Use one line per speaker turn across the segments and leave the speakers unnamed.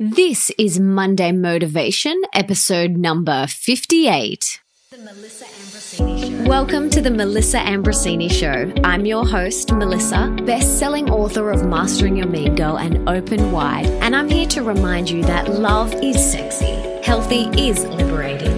This is Monday Motivation, episode number 58. Welcome to the Melissa Ambrosini Show. I'm your host, Melissa, best selling author of Mastering Your Mean Girl and Open Wide, and I'm here to remind you that love is sexy, healthy is liberating,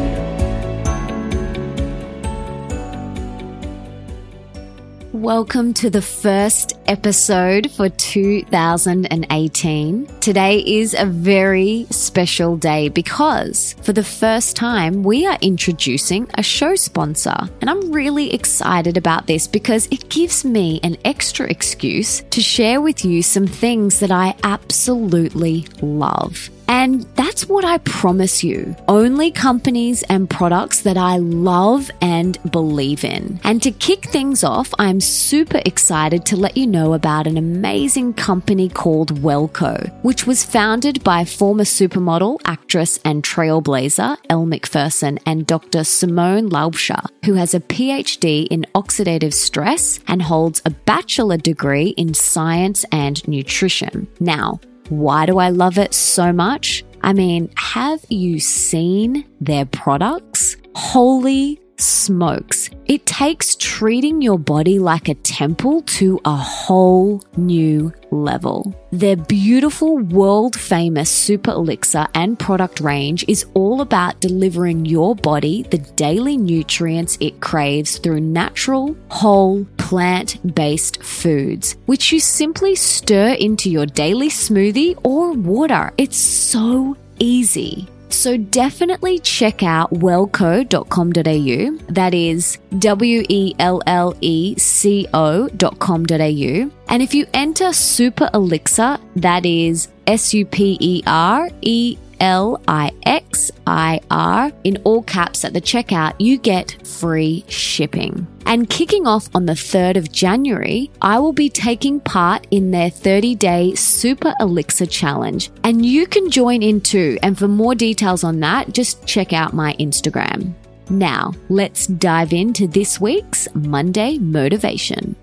Welcome to the first episode for 2018. Today is a very special day because for the first time we are introducing a show sponsor. And I'm really excited about this because it gives me an extra excuse to share with you some things that I absolutely love. And that's what I promise you. Only companies and products that I love and believe in. And to kick things off, I'm super excited to let you know about an amazing company called WelleCo, which was founded by former supermodel, actress, and trailblazer Elle Macpherson and Dr. Simone Laubscher, who has a PhD in oxidative stress and holds a bachelor degree in science and nutrition. Now, why do I love it so much? I mean, have you seen their products? Holy smokes. It takes treating your body like a temple to a whole new level. Their beautiful, world famous Super Elixir and product range is all about delivering your body the daily nutrients it craves through natural, whole, plant based foods, which you simply stir into your daily smoothie or water. It's so easy. So definitely check out welleco.com.au. That is W E L L E C O.com.au. And if you enter Super Elixir, that is S U P E R E L I X I R in all caps at the checkout, you get free shipping. And kicking off on the 3rd of January, I will be taking part in their 30 day Super Elixir Challenge. And you can join in too. And for more details on that, just check out my Instagram. Now, let's dive into this week's Monday Motivation.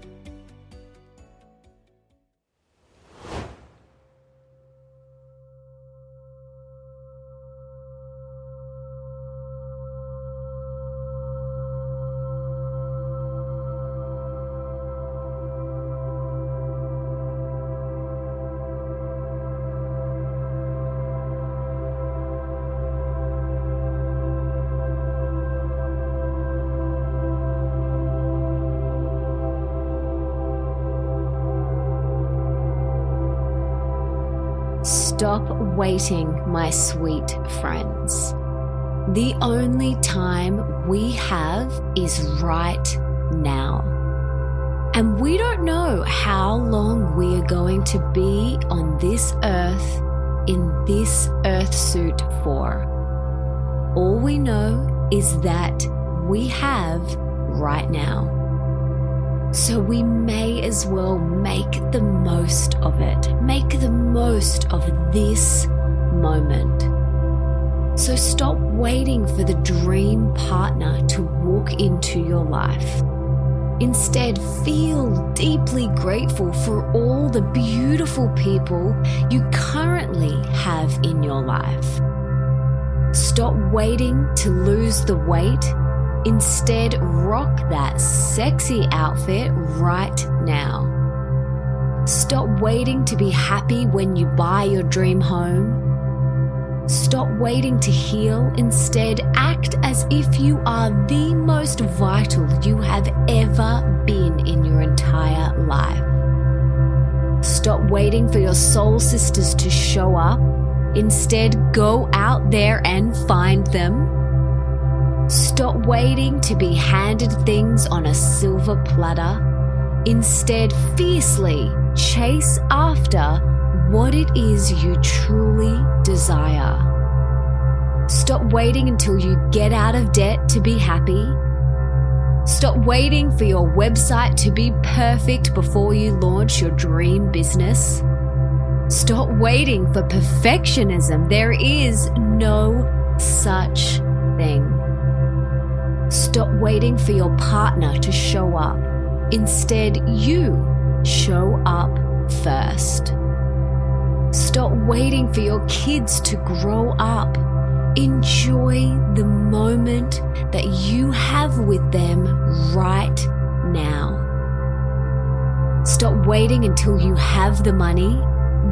Stop waiting, my sweet friends. The only time we have is right now. And we don't know how long we are going to be on this earth in this earth suit for. All we know is that we have right now. So we may as well make the most of it. Make the most of this moment. So stop waiting for the dream partner to walk into your life. Instead, feel deeply grateful for all the beautiful people you currently have in your life. Stop waiting to lose the weight Instead, rock that sexy outfit right now. Stop waiting to be happy when you buy your dream home. Stop waiting to heal. Instead, act as if you are the most vital you have ever been in your entire life. Stop waiting for your soul sisters to show up. Instead, go out there and find them. Stop waiting to be handed things on a silver platter. Instead, fiercely chase after what it is you truly desire. Stop waiting until you get out of debt to be happy. Stop waiting for your website to be perfect before you launch your dream business. Stop waiting for perfectionism. There is no such thing. Stop waiting for your partner to show up. Instead, you show up first. Stop waiting for your kids to grow up. Enjoy the moment that you have with them right now. Stop waiting until you have the money.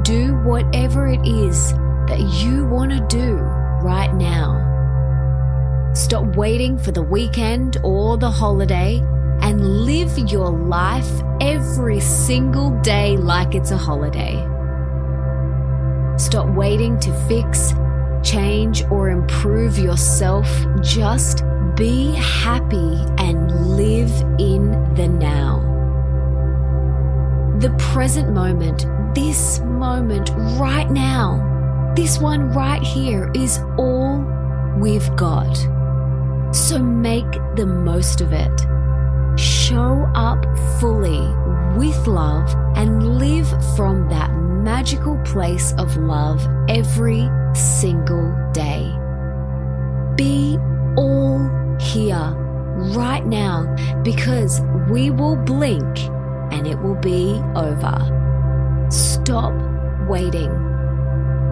Do whatever it is that you want to do right now. Stop waiting for the weekend or the holiday and live your life every single day like it's a holiday. Stop waiting to fix, change, or improve yourself. Just be happy and live in the now. The present moment, this moment right now, this one right here is all we've got. So make the most of it. Show up fully with love and live from that magical place of love every single day. Be all here right now because we will blink and it will be over. Stop waiting.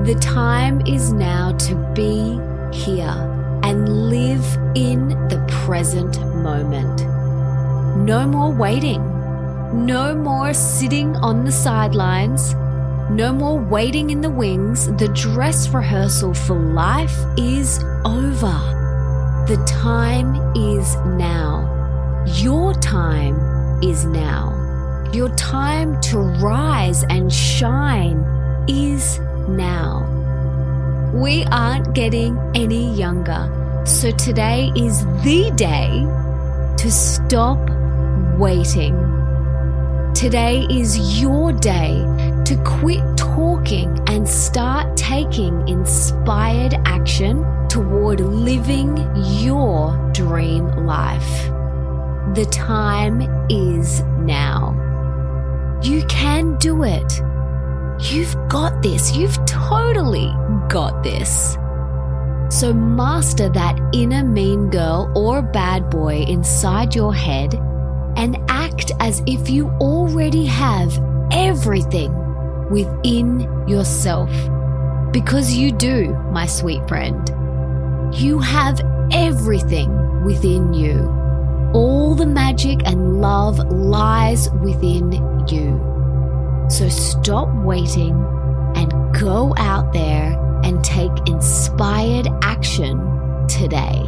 The time is now to be here and live in the present moment. No more waiting. No more sitting on the sidelines. No more waiting in the wings. The dress rehearsal for life is over. The time is now. Your time is now. Your time to rise and shine is now. We aren't getting any younger, so today is the day to stop waiting. Today is your day to quit talking and start taking inspired action toward living your dream life. The time is now. You can do it. You've got this. You've totally got this. So, master that inner mean girl or bad boy inside your head and act as if you already have everything within yourself. Because you do, my sweet friend. You have everything within you. All the magic and love lies within you. So stop waiting and go out there and take inspired action today.